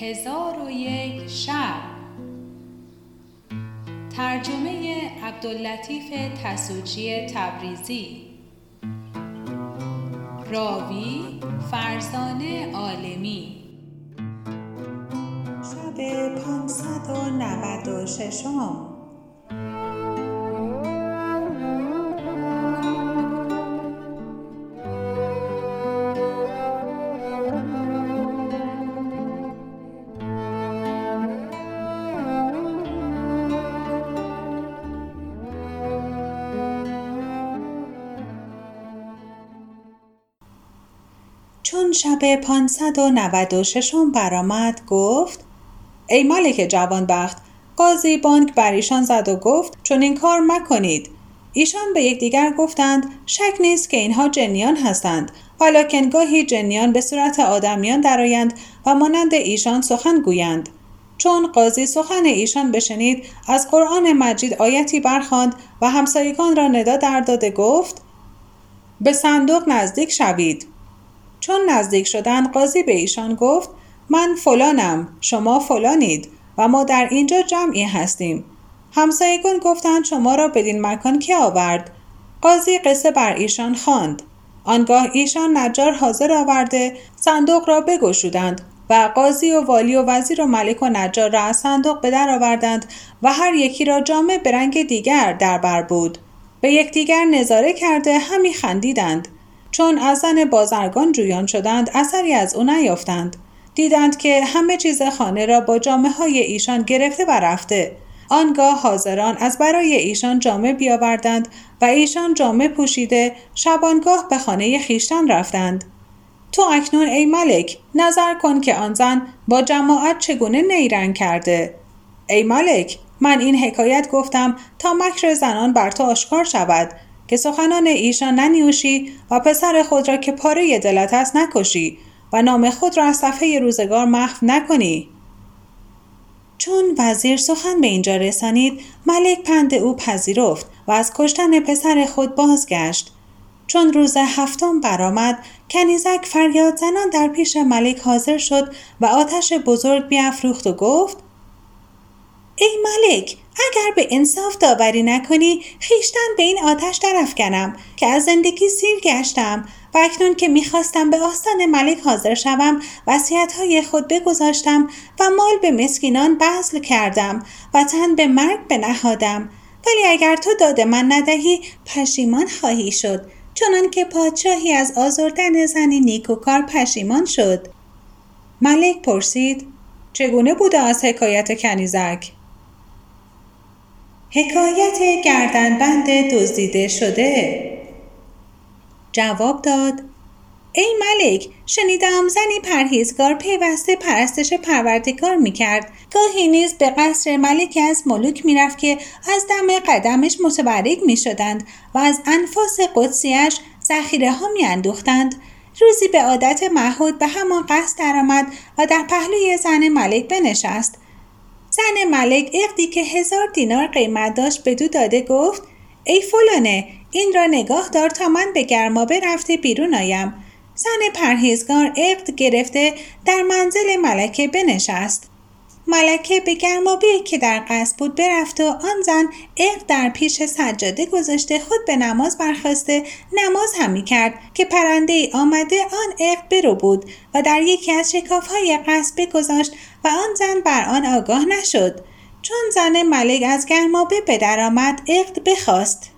هزار و یک شب. ترجمه عبداللطیف تسوجی تبریزی. راوی فرزانه عالمی. شب پانصد و شب پانصد و نود و ششم برآمد گفت ای ملک جوانبخت قاضی بانک بر ایشان زد و گفت چون این کار مکنید. ایشان به یکدیگر گفتند شک نیست که اینها جنیان هستند. ولکن گاهی جنیان به صورت آدمیان درآیند و مانند ایشان سخن گویند. چون قاضی سخن ایشان بشنید از قرآن مجید آیتی برخواند و همسایگان را ندا در داده گفت به صندوق نزدیک شوید. چون نزدیک شدن قاضی به ایشان گفت من فلانم شما فلانید و ما در اینجا جمعی هستیم. همسایگان گفتند شما را بدین مکان که آورد؟ قاضی قصه بر ایشان خواند. آنگاه ایشان نجار حاضر آورده صندوق را بگشودند و قاضی و والی و وزیر و ملک و نجار را از صندوق به در آوردند و هر یکی را جامه به رنگ دیگر در بر بود. به یکدیگر نظاره کرده همی خندیدند. چون از زن بازرگان جویان شدند اثری از او نیافتند. دیدند که همه چیز خانه را با جامعه های ایشان گرفته و رفته. آنگاه حاضران از برای ایشان جامه بیاوردند و ایشان جامه پوشیده شبانگاه به خانه خیشتن رفتند. تو اکنون ای ملک نظر کن که آن زن با جماعت چگونه نیرنگ کرده. ای ملک من این حکایت گفتم تا مکر زنان بر تو آشکار شود. که سخنان ایشان ننیوشی و پسر خود را که پاره دلت است نکشی و نام خود را از صفحه روزگار محو نکنی. چون وزیر سخن به اینجا رسانید ملک پند او پذیرفت و از کشتن پسر خود بازگشت. چون روز هفتم برآمد کنیزک فریاد زنان در پیش ملک حاضر شد و آتش بزرگ بیافروخت و گفت ای ملک اگر به انصاف داوری نکنی خیشتن به این آتش درافکنم که از زندگی سیر گشتم و اکنون که می‌خواستم به آستان ملک حاضر شوم های خود بگذاشتم و مال به مسکینان بذل کردم و تن به مرگ بنهادم. ولی اگر تو داد من ندهی پشیمان خواهی شد چنان که پادشاهی از آزردن زنی نیکوکار پشیمان شد. ملک پرسید چگونه بوده از حکایت کنیزک؟ حکایت گردنبند دزدیده شده. جواب داد ای ملک شنیدم زنی پرهیزگار پیوسته پرستش پروردگار می‌کرد. گاهی نیز به قصر ملکی از ملوک می‌رفت که از دم قدمش متبرک می‌شدند و از انفاس قدسیش ذخیره ها میاندوختند. روزی به عادت معهود به همان قصد درآمد و در پهلوی زن ملک بنشست. زن ملک اقدی که هزار دینار قیمت داشت بدو داده گفت ای فلانه این را نگاه دار تا من به گرمابه رفته بیرون آیم. زن پرهیزگار اقد گرفته در منزل ملکه بنشست. ملکه به گرمابه که در قصد بود برفت و آن زن اقد در پیش سجاده گذاشته خود به نماز برخواسته نماز همی کرد که پرنده آمده آن اقد برو بود و در یکی از شکاف های قصد بگذاشت و آن زن بر آن آگاه نشد. چون زن ملک از گرمابه به درآمد اقد بخواست.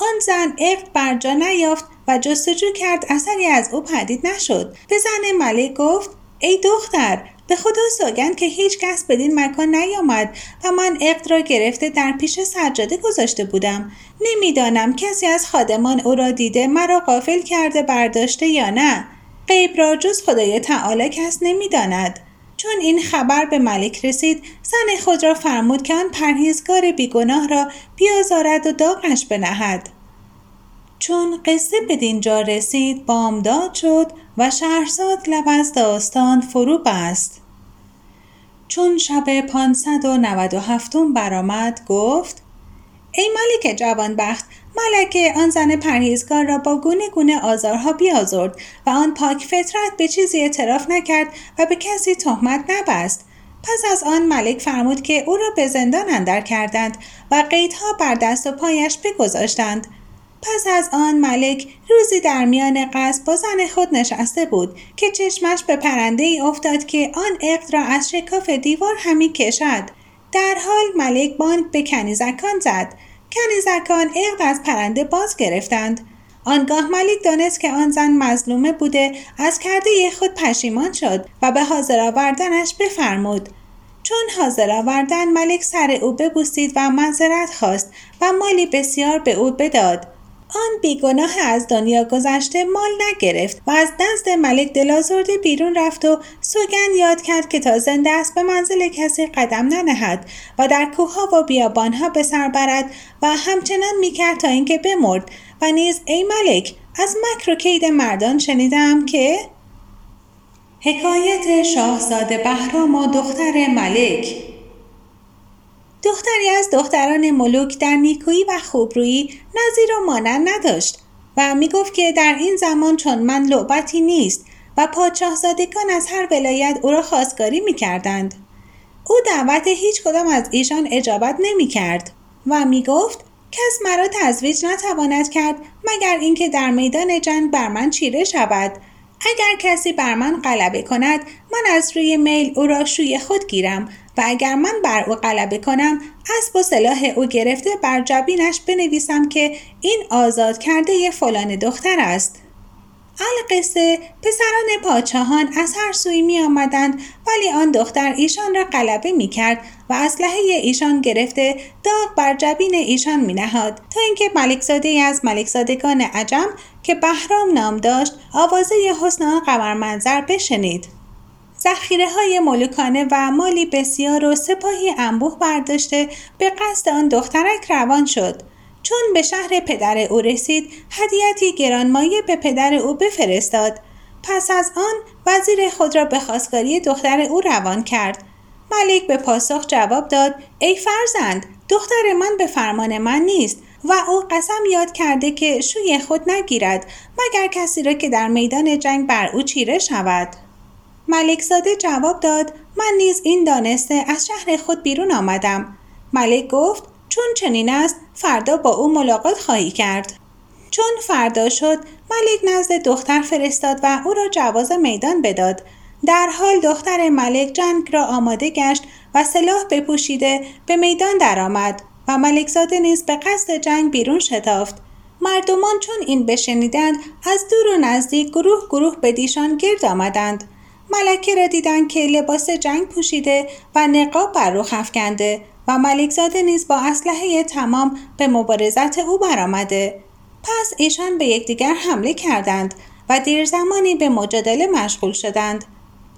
آن زن اقد بر جا نیافت و جستجو کرد اثری از او پدید نشد. به زن ملک گفت ای دختر به خدا سوگند که هیچ کس بدین مکان نیامد و من اقد را گرفته در پیش سجاده گذاشته بودم. نمی‌دانم کسی از خادمان او را دیده مرا قافل کرده برداشته یا نه. غیب را جز خدای تعالی کس نمی‌داند. چون این خبر به ملک رسید زن خود را فرمود که آن پرهیزگار بیگناه را بیازارد و داغش بنهد. چون قصه به دینجا رسید بامداد شد و شهرزاد لب از داستان فرو بست چون شب پانصد و نود و هفتم برآمد گفت ای ملک جوانبخت ملکه آن زن پرهیزگار را با گونه گونه آزارها بیازرد و آن پاک فطرت به چیزی اعتراف نکرد و به کسی تهمت نبست. پس از آن ملک فرمود که او را به زندان اندر کردند و قیدها بر دست و پایش بگذاشتند. پس از آن ملک روزی در میان قصد با زن خود نشسته بود که چشمش به پرنده ای افتاد که آن اقد را از شکاف دیوار همی کشد. در حال ملک بانک به کنیزکان زد. کنیزکان اقد از پرنده باز گرفتند. آنگاه ملک دانست که آن زن مظلومه بوده از کرده خود پشیمان شد و به حاضر آوردنش بفرمود. چون حاضر آوردن ملک سر او ببوسید و معذرت خواست و مالی بسیار به او بداد. آن بیگناه از دنیا گذشته مال نگرفت و از نزد ملک دلازرده بیرون رفت و سوگن یاد کرد که تا زنده است به منزل کسی قدم ننهد و در کوهها و بیابانها به سر برد و همچنان می‌کرد تا اینکه بمرد و نیز ای ملک از مکر کید مردان شنیدم که حکایت شاهزاده بهرام و دختر ملک دختری از دختران ملوک در نیکویی و خوبرویی نظیر و مانند نداشت و می گفت که در این زمان چون من لعبتی نیست و پادشاهزادگان از هر ولایت او را خواستگاری می کردند. او دعوت هیچ کدام از ایشان اجابت نمی کرد و می گفت کس مرا تزویج نتواند کرد مگر اینکه در میدان جنگ بر من چیره شود اگر کسی بر من غلبه کند من از روی میل او را شوی خود گیرم و اگر من بر او غلبه کنم اسب و سلاح او گرفته بر جبینش بنویسم که این آزاد کرده فلان دختر است. القصه پسران پادشاهان از هر سوی می آمدند ولی آن دختر ایشان را غلبه می کرد و اسلحه ایشان گرفته داغ بر جبین ایشان می نهاد تا اینکه ملکزاده از ملکزادگان عجم که بهرام نام داشت آوازه حسن آن قمر منظر بشنید. ذخیره های ملوکانه و مالی بسیار و سپاهی انبوه برداشته به قصد آن دخترک روان شد. چون به شهر پدر او رسید هدیتی گرانمایه به پدر او بفرستاد. پس از آن وزیر خود را به خواستگاری دختر او روان کرد. ملک به پاسخ جواب داد ای فرزند دختر من به فرمان من نیست و او قسم یاد کرده که شوی خود نگیرد مگر کسی را که در میدان جنگ بر او چیره شود؟ ملکزاده جواب داد من نیز این دانسته از شهر خود بیرون آمدم. ملک گفت چون چنین است فردا با او ملاقات خواهی کرد. چون فردا شد ملک نزد دختر فرستاد و او را جواز میدان بداد. در حال دختر ملک جنگ را آماده گشت و سلاح بپوشیده به میدان درآمد و ملکزاده نیز به قصد جنگ بیرون شتافت. مردمان چون این بشنیدند از دور و نزدیک گروه گروه به دیشان گرد آمدند. ملکه را دیدند که لباس جنگ پوشیده و نقاب بر رخ افکنده و ملکزاده نیز با اسلحه تمام به مبارزت او برآمده. پس ایشان به یکدیگر حمله کردند و دیر زمانی به مجادله مشغول شدند.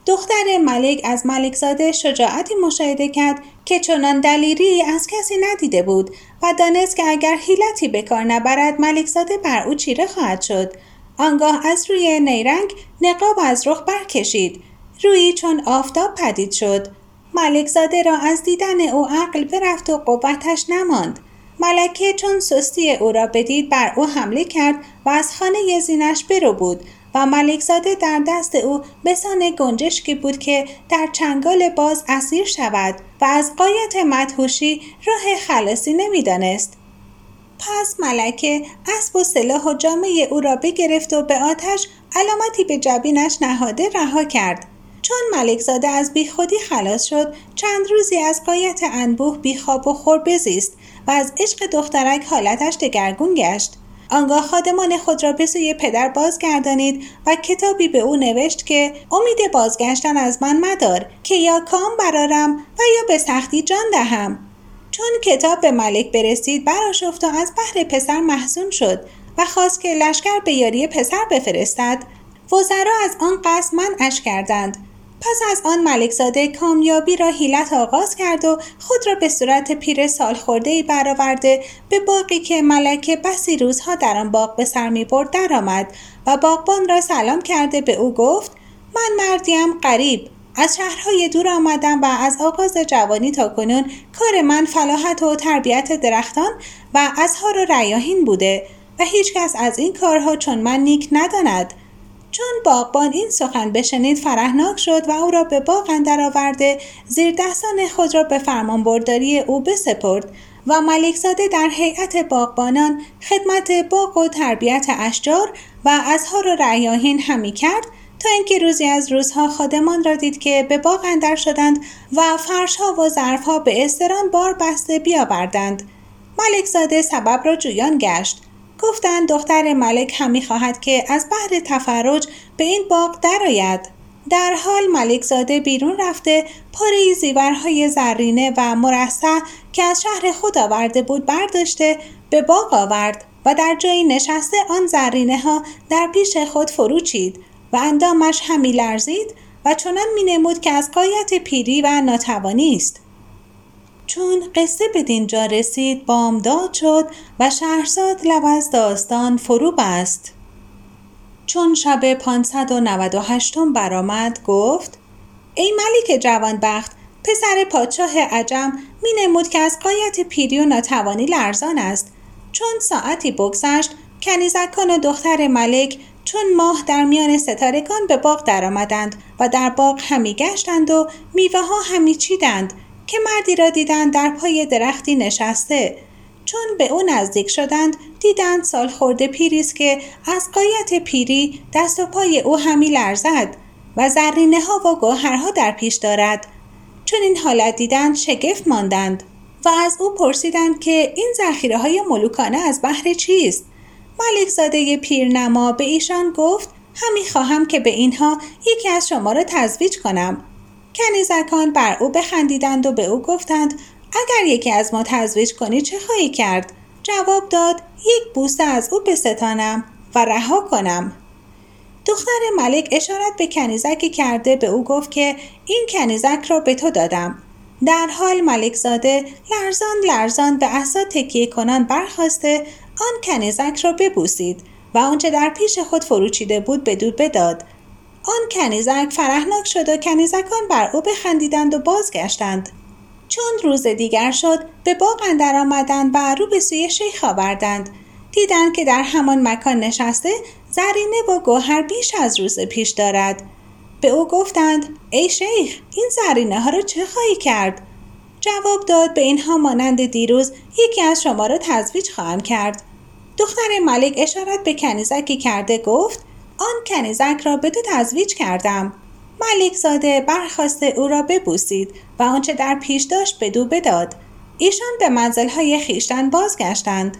دختر ملک از ملکزاده شجاعتی مشاهده کرد که چنان دلیری از کسی ندیده بود و دانست که اگر حیلتی به کار نبرد ملکزاده بر او چیره خواهد شد. آنگاه از روی نیرنگ نقاب از رخ برکشید. روی چون آفتاب پدید شد. ملکزاده را از دیدن او عقل برفت و قوتش نماند. ملکه چون سستی او را بدید بر او حمله کرد و از خانه زینش برو بود. و ملکزاده در دست او بسان گنجشکی بود که در چنگال باز اسیر شود و از قایت مدهوشی راه خلاصی نمی‌دانست. پس ملکه اسب و سلاح و جامعه او را بگرفت و به آتش علامتی به جبینش نهاده رها کرد. چون ملکزاده از بیخودی خلاص شد چند روزی از قایت انبوه بیخواب و خور بزیست و از عشق دخترک حالتش دگرگون گشت. آنگاه خادمان خود را به سوی پدر بازگردانید و کتابی به او نوشت که امید بازگشتن از من مدار که یا کام برارم و یا به سختی جان دهم. چون کتاب به ملک برسید براشفت و از بحر پسر محزون شد و خواست که لشکر به یاری پسر بفرستد. وزرا از آن قصد منعش کردند. پس از آن ملکزاده کامیابی را حیلت آغاز کرد و خود را به صورت پیر سال خورده ای برآورده به باقی که ملکه بسی روزها در آن باغ به سر می برد درآمد و باغبان را سلام کرده به او گفت من مردیم قریب از شهرهای دور آمدم و از آغاز جوانی تا کنون کار من فلاحت و تربیت درختان و ازهار و ریاهین بوده و هیچکس از این کارها چون من نیک نداند. چون باغبان این سخن بشنید فرهناک شد و او را به باغ اندر آورده زیر دستان خود را به فرمان برداری او بسپرد و ملکزاده در هیئت باغبانان خدمت باغ و تربیت اشجار و ازهار و رعیاهین همی کرد تا اینکه روزی از روزها خادمان را دید که به باغ اندر شدند و فرشها و ظرفها به استران بار بسته بیاوردند. ملکزاده سبب را جویان گشت. گفتند دختر ملک همی خواهد که از بحر تفرج به این باغ درآید. در حال ملکزاده بیرون رفته پاره زیورهای زرینه و مرصع که از شهر خود آورده بود برداشته به باغ آورد و در جایی نشسته آن زرینه ها در پیش خود فرو چید و اندامش همی لرزید و چنان می نمود که از قایت پیری و ناتوانی است. چون قصه به دینجا رسید بامداد شد و شهرزاد لب از داستان فرو بست. چون شب 598 برآمد گفت ای ملیک جوانبخت پسر پادشاه عجم می نمود که از قایت پیری و ناتوانی لرزان است. چون ساعتی بگذشت کنیزکان و دختر ملک چون ماه در میان ستارگان به باغ درآمدند و در باغ همی گشتند و میوه ها همی چیدند. که مردی را دیدند در پای درختی نشسته. چون به او نزدیک شدند دیدند سال خورده پیریست که از قایت پیری دست و پای او همی لرزد و زرینه ها و گوهرها در پیش دارد. چون این حالت دیدند شگفت ماندند و از او پرسیدند که این ذخیره های ملوکانه از بحر چیست؟ ملک زاده پیرنما به ایشان گفت همی خواهم که به اینها یکی از شما را تزویج کنم. کنیزکان بر او بخندیدند و به او گفتند اگر یکی از ما تزویج کنی چه خواهی کرد؟ جواب داد یک بوسه از او بستانم و رها کنم. دختر ملک اشارت به کنیزکی کرده به او گفت که این کنیزک را به تو دادم. در حال ملک زاده لرزان لرزان به احسا تکیه کنان برخواسته آن کنیزک را ببوسید و آنچه در پیش خود فروچیده بود به دود بداد. آن کنیزک فرهناک شد و کنیزکان بر او بخندیدند و بازگشتند. چون روز دیگر شد به باغ اندر آمدند و رو به سوی شیخ آوردند. دیدند که در همان مکان نشسته زرینه و گوهر بیش از روز پیش دارد. به او گفتند ای شیخ این زرینه ها را چه خواهی کرد؟ جواب داد به اینها مانند دیروز یکی از شما را تزویج خواهم کرد. دختر ملک اشارت به کنیزکی کرده گفت آن کنیزک را به تو تزویج کردم. ملک زاده برخواسته او را ببوسید و آنچه در پیش داشت به دو بداد. ایشان به منزلهای خیشتن بازگشتند.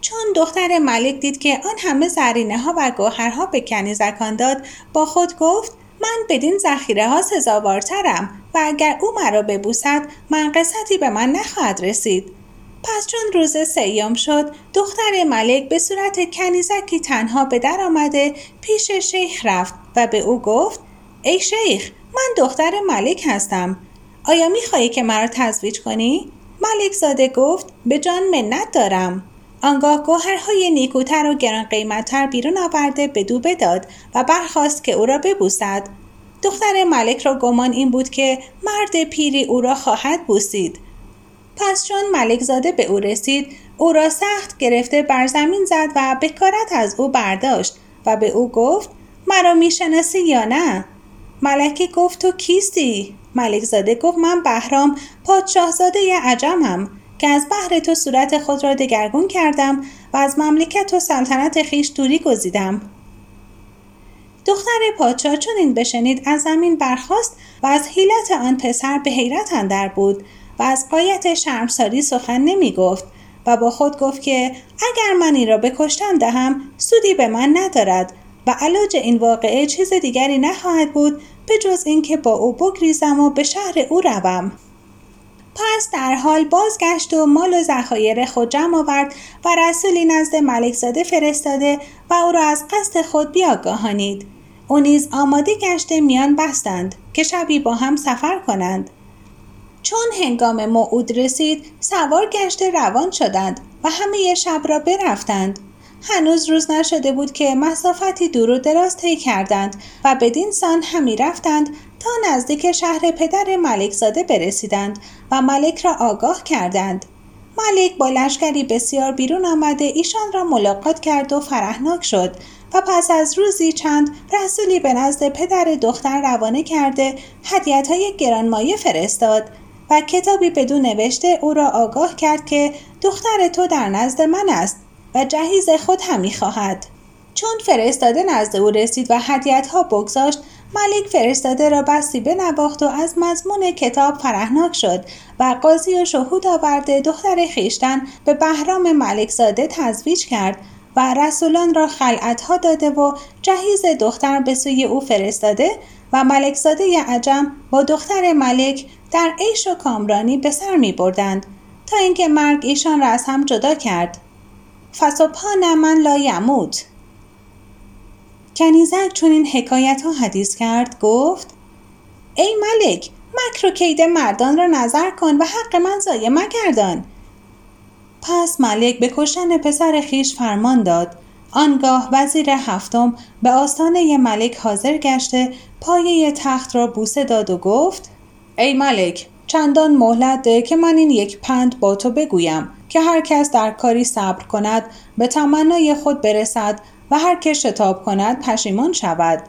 چون دختر ملک دید که آن همه زرینه ها و گوهرها به کنیزکان داد با خود گفت من بدین ذخیره ها سزاوارترم و اگر او مرا ببوسد من قصتی به من نخواهد رسید. پس چون روز سیام شد دختر ملک به صورت کنیزکی تنها به در آمده پیش شیخ رفت و به او گفت ای شیخ من دختر ملک هستم. آیا می‌خواهی که مرا تزویج کنی؟ ملک زاده گفت به جان منت دارم. آنگاه گوهرهای نیکوتر و گران قیمتتر بیرون آورده به دو بداد و برخواست که او را ببوسد. دختر ملک را گمان این بود که مرد پیری او را خواهد بوسید. پس چون ملک زاده به او رسید او را سخت گرفته بر زمین زد و بکارت از او برداشت و به او گفت مرا می‌شناسی یا نه؟ ملکه گفت تو کیستی؟ ملک زاده گفت من بهرام پادشاهزاده عجمم که از بحر تو صورت خود را دگرگون کردم و از مملکت و سلطنت خیش دوری گزیدم. دختر پادشاه چون این بشنید از زمین برخاست و از حیلت آن پسر به حیرت اندر بود. و از قایت شرمساری سخن نمی گفت و با خود گفت که اگر من این را بکشتن دهم سودی به من ندارد و علاج این واقعه چیز دیگری نخواهد بود به جز اینکه با او بگریزم و به شهر او روم. پس در حال بازگشت و مال و ذخایر خود جمع آورد و رسولی نزد ملکزاده فرستاده و او را از قصد خود بیاگاهانید. او نیز آماده گشته میان بستند که شبی با هم سفر کنند. چون هنگام موعود رسید سوار گشته روان شدند و همه شب را برفتند. هنوز روز نشده بود که مسافتی دور و دراز طی کردند و بدین سان همی رفتند تا نزدیک شهر پدر ملکزاده برسیدند و ملک را آگاه کردند. ملک با لشکری بسیار بیرون آمده ایشان را ملاقات کرد و فرهناک شد و پس از روزی چند رسولی به نزد پدر دختر روانه کرده هدیت های گرانمایه فرستاد. و کتابی بدون نوشته او را آگاه کرد که دختر تو در نزد من است و جهیز خود همی خواهد چون فرستاده نزد او رسید و هدیت ها بگذاشت ملک فرستاده را بستی بنواخت و از مضمون کتاب فرهناک شد و قاضی و شهود آورده دختر خیشتن به بهرام ملکزاده تزویج کرد و رسولان را خلعتها داده و جهیز دختر به سوی او فرستاده و ملکزاده عجم با دختر ملک در عیش و کامرانی به سر می بردند تا اینکه مرگ ایشان را از هم جدا کرد. فسبحان من لا یموت. کنیزک چون این حکایت ها حدیث کرد گفت ای ملک مکر و کید مردان را نظر کن و حق من ضایع مگردان. پس ملک به کشتن پسر خیش فرمان داد. آنگاه وزیر هفتم به آستانه ملک حاضر گشته پایه تخت را بوسه داد و گفت ای ملک چندان مهلت ده که من این یک پند با تو بگویم که هر کس در کاری صبر کند به تمنای خود برسد و هر که شتاب کند پشیمان شود.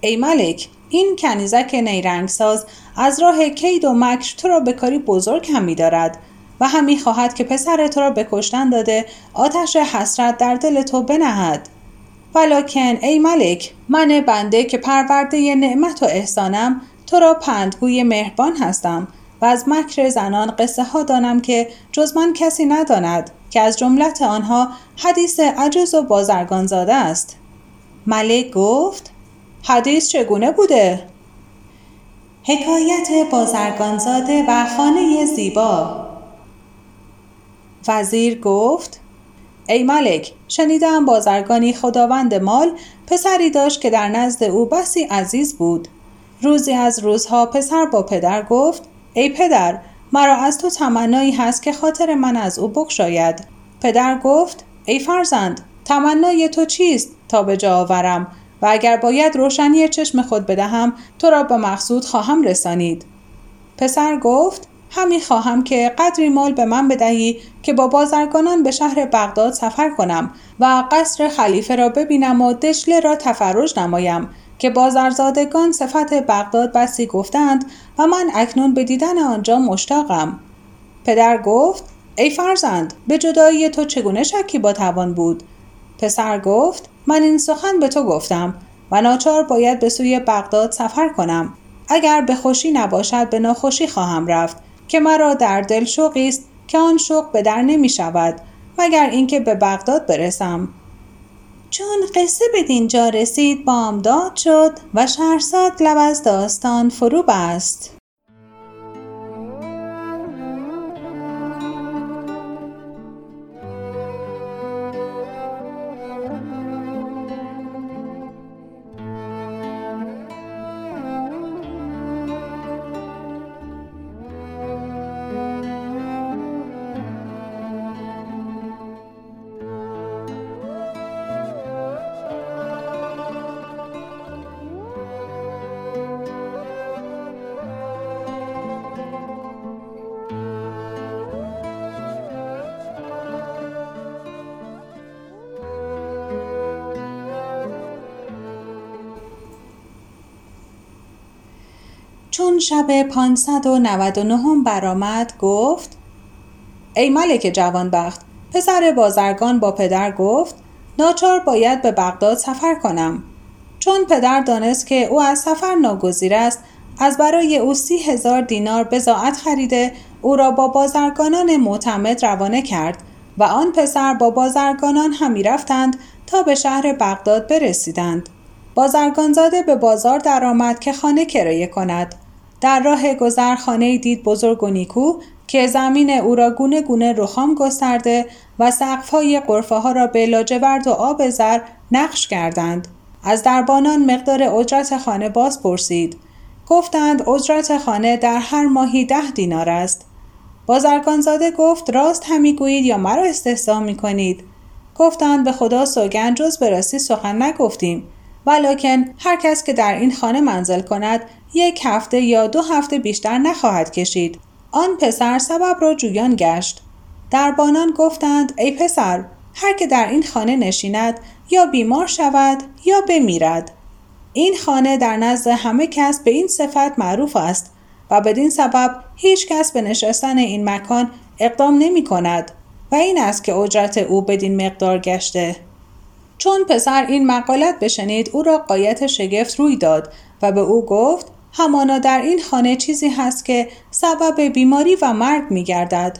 ای ملک این کنیزک نیرنگساز از راه کید و مکر تو را به کاری بزرگ هم می دارد. و همی خواهد که پسر تو را به کشتن داده آتش حسرت در دل تو بنهد. ولیکن ای ملک من بنده که پرورده نعمت و احسانم تو را پندگوی مهربان هستم و از مکر زنان قصه ها دانم که جز من کسی نداند که از جملت آنها حدیث عجز و بازرگان زاده است. ملک گفت حدیث چگونه بوده؟ حکایت بازرگانزاده و خانه زیبا. وزیر گفت ای ملک شنیدم بازرگانی خداوند مال پسری داشت که در نزد او بسی عزیز بود. روزی از روزها پسر با پدر گفت ای پدر مرا از تو تمنایی هست که خاطر من از او بکشاید پدر گفت ای فرزند تمنای تو چیست تا به جا آورم؟ و اگر باید روشنی چشم خود بدهم تو را به مقصود خواهم رسانید. پسر گفت همی خواهم که قدری مال به من بدهی که با بازرگانان به شهر بغداد سفر کنم و قصر خلیفه را ببینم و دشله را تفرج نمایم که بازرزادگان صفت بغداد بسی گفتند و من اکنون به دیدن آنجا مشتاقم. پدر گفت ای فرزند به جدایی تو چگونه شکی با توان بود؟ پسر گفت من این سخن به تو گفتم و ناچار باید به سوی بغداد سفر کنم. اگر به خوشی نباشد به ناخوشی خواهم رفت. که مرا در دل شوقی است که آن شوق به در نمی شود مگر اینکه به بغداد برسم. چون قصه به دینجا رسید بامداد شد و شهرزاد لب از داستان فرو بست چون شب 599 برآمد گفت ای ملک جوانبخت پسر بازرگان با پدر گفت ناچار باید به بغداد سفر کنم. چون پدر دانست که او از سفر ناگزیر است از برای او سی هزار دینار بزاعت خریده او را با بازرگانان معتمد روانه کرد و آن پسر با بازرگانان همی رفتند تا به شهر بغداد برسیدند. بازرگانزاده به بازار درآمد که خانه کرایه کند. در راه گذر خانه دید بزرگ و نیکو که زمین او را گونه گونه رخام گسترده و سقفهای قرفه ها را به لاجورد و آب زر نقش کردند. از دربانان مقدار اجرت خانه باز پرسید. گفتند اجرت خانه در هر ماهی ده دینار است. بازرگانزاده گفت راست همی گویید یا مرا استحضا می کنید. گفتند به خدا سوگند جز به راستی سخن نگفتیم ولکن هر کس که در این خانه منزل کند یک هفته یا دو هفته بیشتر نخواهد کشید. آن پسر سبب را جویان گشت. دربانان گفتند ای پسر هر که در این خانه نشیند یا بیمار شود یا بمیرد. این خانه در نزد همه کس به این صفت معروف است و بدین سبب هیچ کس به نشستن این مکان اقدام نمی کند و این است که اجرت او بدین مقدار گشته. چون پسر این مقالت بشنید او را قایت شگفت روی داد و به او گفت همانا در این خانه چیزی هست که سبب بیماری و مرگ می گردد.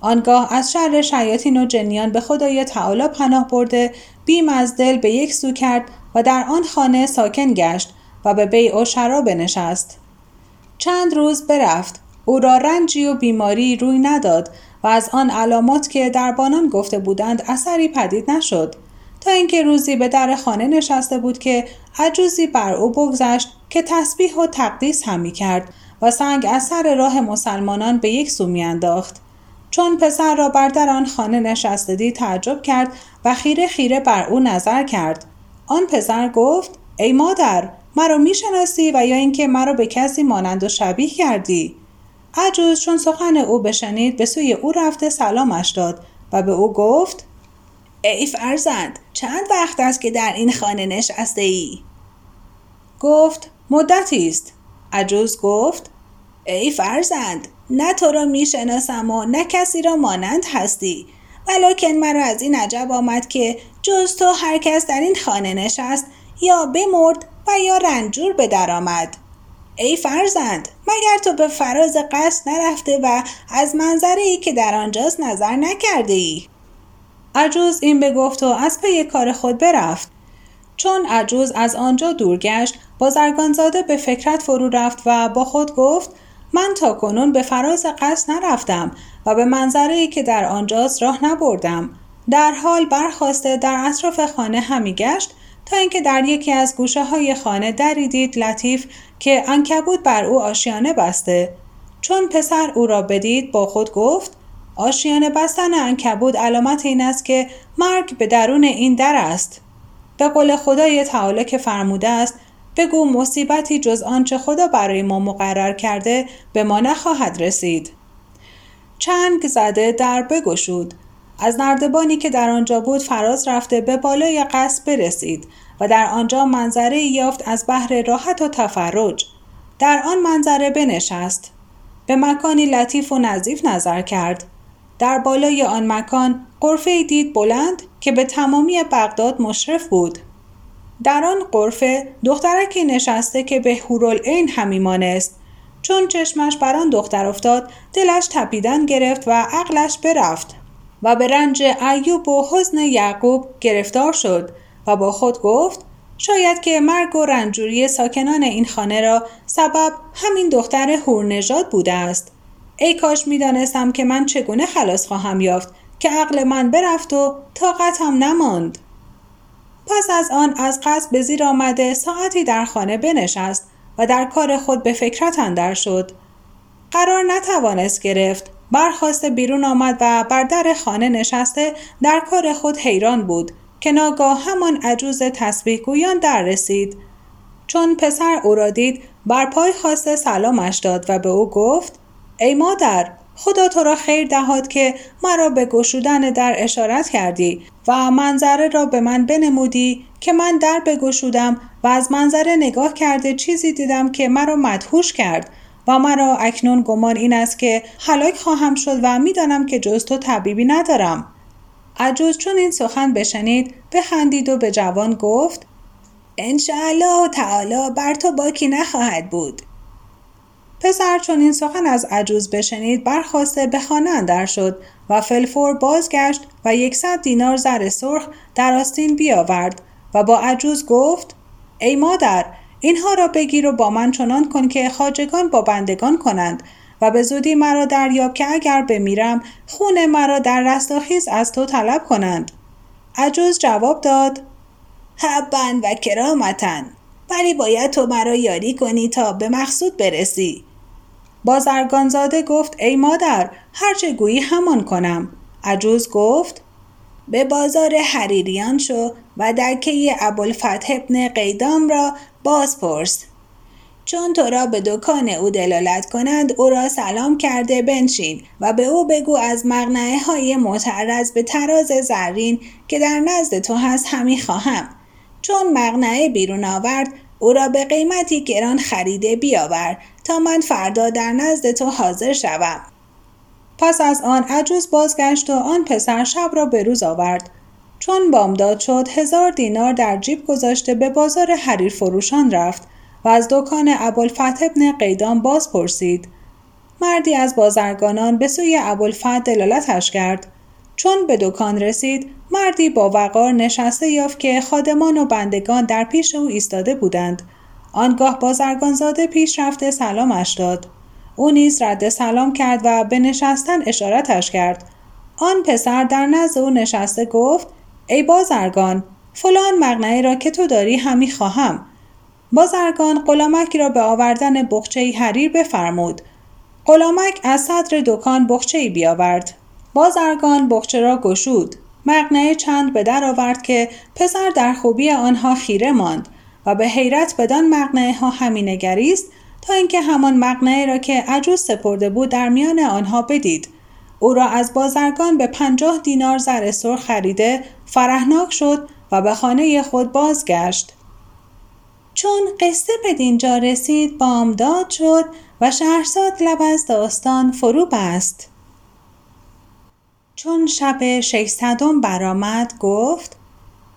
آنگاه از شر شیاطین و جنیان به خدای تعالی پناه برده بیم از دل به یک سو کرد و در آن خانه ساکن گشت و به بیع و شراب بنشست. چند روز برفت او را رنجی و بیماری روی نداد و از آن علامات که دربانان گفته بودند اثری پدید نشد تا اینکه روزی به در خانه نشسته بود که عجوزی بر او بگذشت که تسبیح و تقدیس هم می کرد و سنگ از سر راه مسلمانان به یک سو میانداخت چون پسر را بر در آن خانه نشسته دید تعجب کرد و خیره خیره بر او نظر کرد. آن پسر گفت ای مادر مرا می‌شناسی و یا اینکه مرا به کسی مانند و شبیه کردی؟ عجوز چون سخن او بشنید به سوی او رفته سلامش داد و به او گفت ای فرزند چند وقت است که در این خانه نشسته ای؟ گفت مدتی است عجوز گفت ای فرزند نه تو را می‌شناسم و نه کسی را مانند هستی ولکن مرا از این عجب آمد که جز تو هر کس در این خانه نشست یا بمرد و یا رنجور به درآمد ای فرزند مگر تو به فراز قصد نرفته و از منظره ای که در آنجاست نظر نکرده ای؟ عجوز این بگفت و از پی کار خود برفت. چون عجوز از آنجا دور گشت بازرگانزاده به فکرت فرو رفت و با خود گفت من تا کنون به فراز قصد نرفتم و به منظره ای که در آنجاست راه نبردم. در حال برخواسته در اطراف خانه همی گشت تا اینکه در یکی از گوشه های خانه دری دید لطیف که انکبود بر او آشیانه بسته. چون پسر او را بدید با خود گفت آشیانه بستن انکبود علامت این است که مرگ به درون این در است. به قول خدای تعالی که فرموده است بگو مصیبتی جز آنچه خدا برای ما مقرر کرده به ما نخواهد رسید. چنگ زده در بگشود. از نردبانی که در آنجا بود فراز رفته به بالای قصد برسید و در آنجا منظره یافت از بحر راحت و تفرج. در آن منظره بنشست. به مکانی لطیف و نظیف نظر کرد. در بالای آن مکان قرفه دید بلند که به تمامی بغداد مشرف بود. در آن قرفه دخترکی نشسته که به هورالعین همی مانست. چون چشمش بر آن دختر افتاد دلش تپیدن گرفت و عقلش برفت و به رنج ایوب و حزن یعقوب گرفتار شد و با خود گفت شاید که مرگ و رنجوری ساکنان این خانه را سبب همین دختر هورنژاد بوده است. ای کاش می‌دانستم که من چگونه خلاص خواهم یافت که عقل من برفت و طاقتم نماند. پس از آن از قصد به زیر آمده ساعتی در خانه بنشست و در کار خود به فکرت اندر شد. قرار نتوانست گرفت. برخواسته بیرون آمد و بر در خانه نشسته در کار خود حیران بود که ناگاه همان عجوز تسبیح گویان در رسید. چون پسر او را دید بر پای خواسته سلامش داد و به او گفت ای مادر خدا تو را خیر دهاد که مرا به گشودن در اشارت کردی و منظره را به من بنمودی که من در بگشودم و از منظره نگاه کرده چیزی دیدم که مرا مدهوش کرد و مرا اکنون گمان این است که هلاک خواهم شد و می‌دانم که جز تو طبیبی ندارم. عجوز چون این سخن بشنید بخندید و به جوان گفت انشاءالله تعالی بر تو باکی نخواهد بود. پسر چون این سخن از عجوز بشنید برخواسته به خانه اندر شد. و فلفور بازگشت و یکصد دینار زر سرخ در آستین بیاورد و با عجوز گفت ای مادر اینها را بگیر و با من چنان کن که خاجگان با بندگان کنند و به زودی مرا دریاب که اگر بمیرم خون مرا در رستاخیز از تو طلب کنند. عجوز جواب داد حبن و کرامتن ولی باید تو مرا یاری کنی تا به مقصود برسی. بازرگانزاده گفت ای مادر هرچه گویی همان کنم. عجوز گفت به بازار حریریان شو و درکه ابوالفتح ابن قیدام را باز پرس چون تو را به دکان او دلالت کنند او را سلام کرده بنشین و به او بگو از مغنعه های معترض به تراز زرین که در نزد تو هست همی خواهم. چون مغنعه بیرون آورد او را به قیمتی گران خریده بیاور تا من فردا در نزد تو حاضر شوم. پس از آن عجوز بازگشت و آن پسر شب را به روز آورد. چون بامداد شد هزار دینار در جیب گذاشته به بازار حریر فروشان رفت و از دکان ابوالفتح ابن قیدان باز پرسید. مردی از بازرگانان به سوی ابوالفتح دلالتش کرد. چون به دکان رسید مردی با وقار نشسته یافت که خادمان و بندگان در پیش او ایستاده بودند. آنگاه بازرگان زاده پیش رفته سلامش داد. او نیز رد سلام کرد و به نشستن اشارتش کرد. آن پسر در نزد او نشسته گفت ای بازرگان فلان مقنعه را که تو داری همی خواهم. بازرگان غلامک را به آوردن بخچه حریر بفرمود. غلامک از صدر دکان بخچه بیاورد. بازرگان بخچه را گشود. مقنعه چند به در آورد که پسر در خوبی آنها خیره ماند. و به حیرت بدان مقنعه ها همی نگریست تا اینکه همان مقنعه را که عجوز سپرده بود در میان آنها بدید. او را از بازرگان به پنجاه دینار زر سرخ خریده فرهناک شد و به خانه خود بازگشت. چون قصه به دینجا رسید بامداد شد و شهرزاد لب از داستان فرو بست. چون شب ششصدم برآمد گفت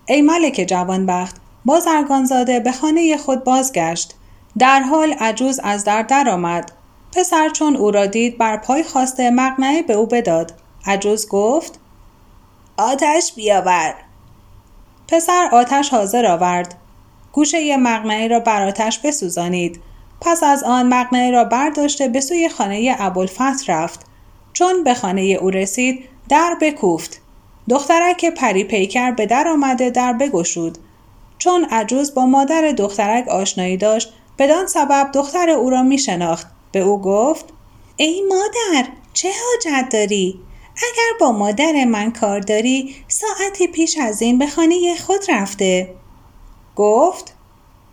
ای ملک جوانبخت بازرگانزاده به خانه خود بازگشت. در حال عجوز از در درآمد. پسر چون او را دید بر پای خواسته مقنعه به او بداد. عجوز گفت آتش بیاور. پسر آتش حاضر آورد. گوشه مقنعه را بر آتش بسوزانید. پس از آن مقنعه را برداشته به سوی خانه ابوالفتح رفت. چون به خانه او رسید در بکوفت. دخترک پری پیکر به در آمده در بگشود. چون عجوز با مادر دخترک آشنایی داشت بدان سبب دختر او را می شناخت به او گفت ای مادر چه حاجت داری؟ اگر با مادر من کار داری ساعتی پیش از این به خانه خود رفته. گفت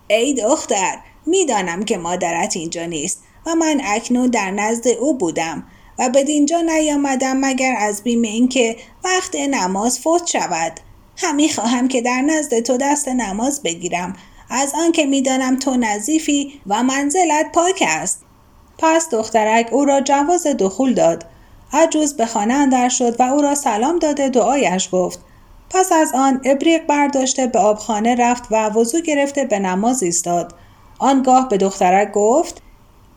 ای دختر می‌دانم که مادرت اینجا نیست و من اکنون در نزد او بودم و به دینجا نیامدم مگر از بیم اینکه وقت نماز فوت شود. همی خواهم که در نزد تو دست نماز بگیرم. از آنکه می‌دانم تو نظیفی و منزلت پاک است. پس دخترک او را جواز دخول داد. عجوز به خانه اندر شد و او را سلام داده دعایش گفت. پس از آن ابریق برداشته به آبخانه رفت و وضو گرفته به نماز ایستاد. آنگاه به دخترک گفت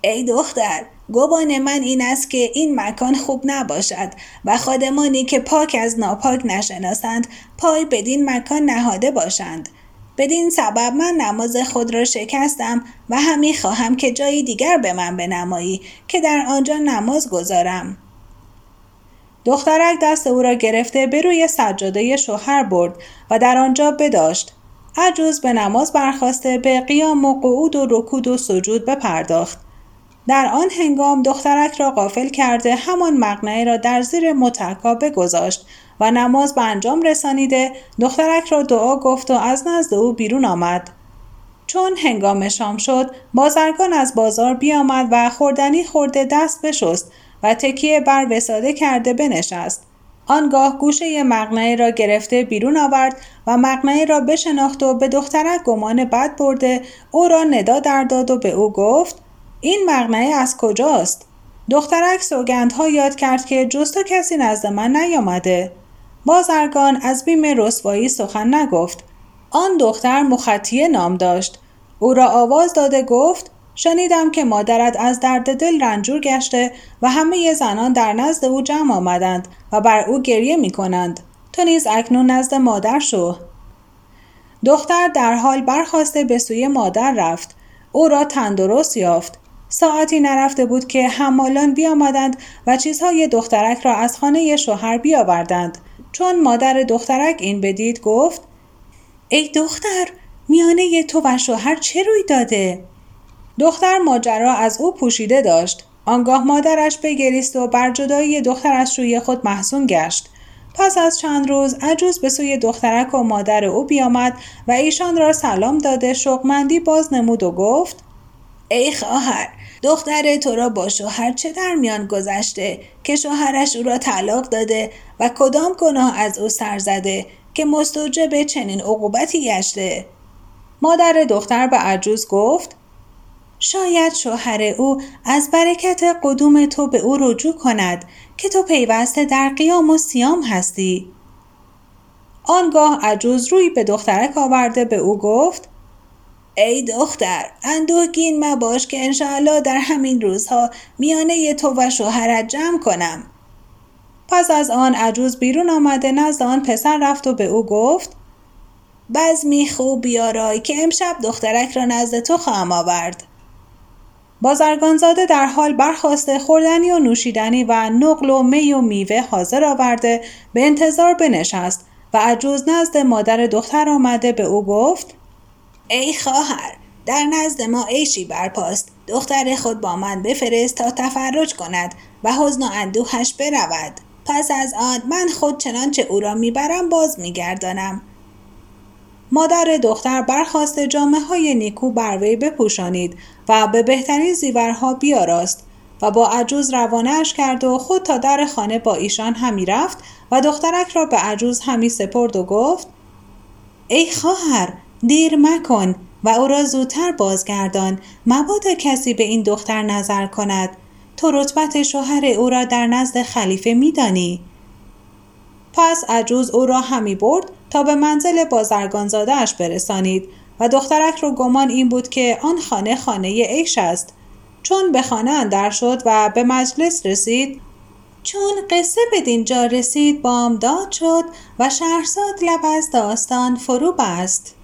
ای دختر گمان من این است که این مکان خوب نباشد و خادمانی که پاک از ناپاک نشناسند پای بدین مکان نهاده باشند. بدین سبب من نماز خود را شکستم و همی خواهم که جایی دیگر به من بنمایی که در آنجا نماز گذارم. دخترک دست او را گرفته به روی سجاده شوهر برد و در آنجا بداشت. عجوز به نماز برخواسته به قیام و قعود و رکود و سجود بپرداخت. در آن هنگام دخترک را غافل کرده همان مقنعه را در زیر متکا بگذاشت و نماز به انجام رسانیده دخترک را دعا گفت و از نزد او بیرون آمد. چون هنگام شام شد بازرگان از بازار بیامد و خوردنی خورده دست بشست و تکیه بر وساده کرده بنشست. آنگاه گوشه مقنعه را گرفته بیرون آورد و مقنعه را بشناخت و به دخترک گمان بد برده او را ندا در داد و به او گفت این مقنعه از کجاست دخترک سوگندها یاد کرد که جز کسی نزد من نیامده بازرگان از بیم رسوایی سخن نگفت آن دختر مخطیه نام داشت او را آواز داده گفت شنیدم که مادرت از درد دل رنجور گشته و همه زنان در نزد او جمع آمدند و بر او گریه می کنند. تو نیز اکنون نزد مادر شو. دختر در حال برخواسته به سوی مادر رفت. او را تندرست یافت. ساعتی نرفته بود که حمالان بیامدند و چیزهای دخترک را از خانه شوهر بیاوردند. چون مادر دخترک این بدید گفت ای دختر میانه تو و شوهر چه روی داده؟ دختر ماجرا از او پوشیده داشت آنگاه مادرش بگریست و بر جدایی دخترش روی خود محزون گشت پس از چند روز عجوز به سوی دخترک و مادر او بیامد و ایشان را سلام داده شوقمندی باز نمود و گفت ای خواهر دختر تو را با شوهر چه در میان گذشته که شوهرش او را طلاق داده و کدام گناه از او سر زده که مستوجب چنین عقوبتی گشته؟ مادر دختر به عجوز گفت شاید شوهر او از برکت قدوم تو به او رجوع کند که تو پیوسته در قیام و سیام هستی. آنگاه عجوز روی به دخترک آورده به او گفت ای دختر اندوهگین مباش که انشاءالله در همین روزها میانه تو و شوهرت جمع کنم. پس از آن عجوز بیرون آمده نزد آن پسر رفت و به او گفت بزمی خوب بیارای که امشب دخترک را نزد تو خواهم آورد. بازرگانزاده در حال برخواسته خوردنی و نوشیدنی و نقل و می و میوه حاضر آورده به انتظار بنشست و عجوز نزد مادر دختر آمده به او گفت ای خواهر در نزد ما عیشی برپاست. دختر خود با من بفرست تا تفرج کند و حزن و اندوهش برود. پس از آن من خود چنانچه او را می‌برم باز میگردانم. مادر دختر برخواست جامعه های نیکو بر وی بپوشانید و به بهترین زیورها بیاراست و با عجوز روانهاش کرد و خود تا در خانه با ایشان همی رفت و دخترک را به عجوز همی سپرد و گفت ای خواهر دیر مکن و او را زودتر بازگردان. مبادا کسی به این دختر نظر کند. تو رتبت شوهر او را در نزد خلیفه میدانی. پس عجوز او را همی برد تا به منزل بازرگانزادهاش برسانید و دخترک رو گمان این بود که آن خانه خانه عیش است. چون به خانه اندر شد و به مجلس رسید چون قصه به دینجا رسید بامداد شد و شهرزاد لب از داستان فرو بست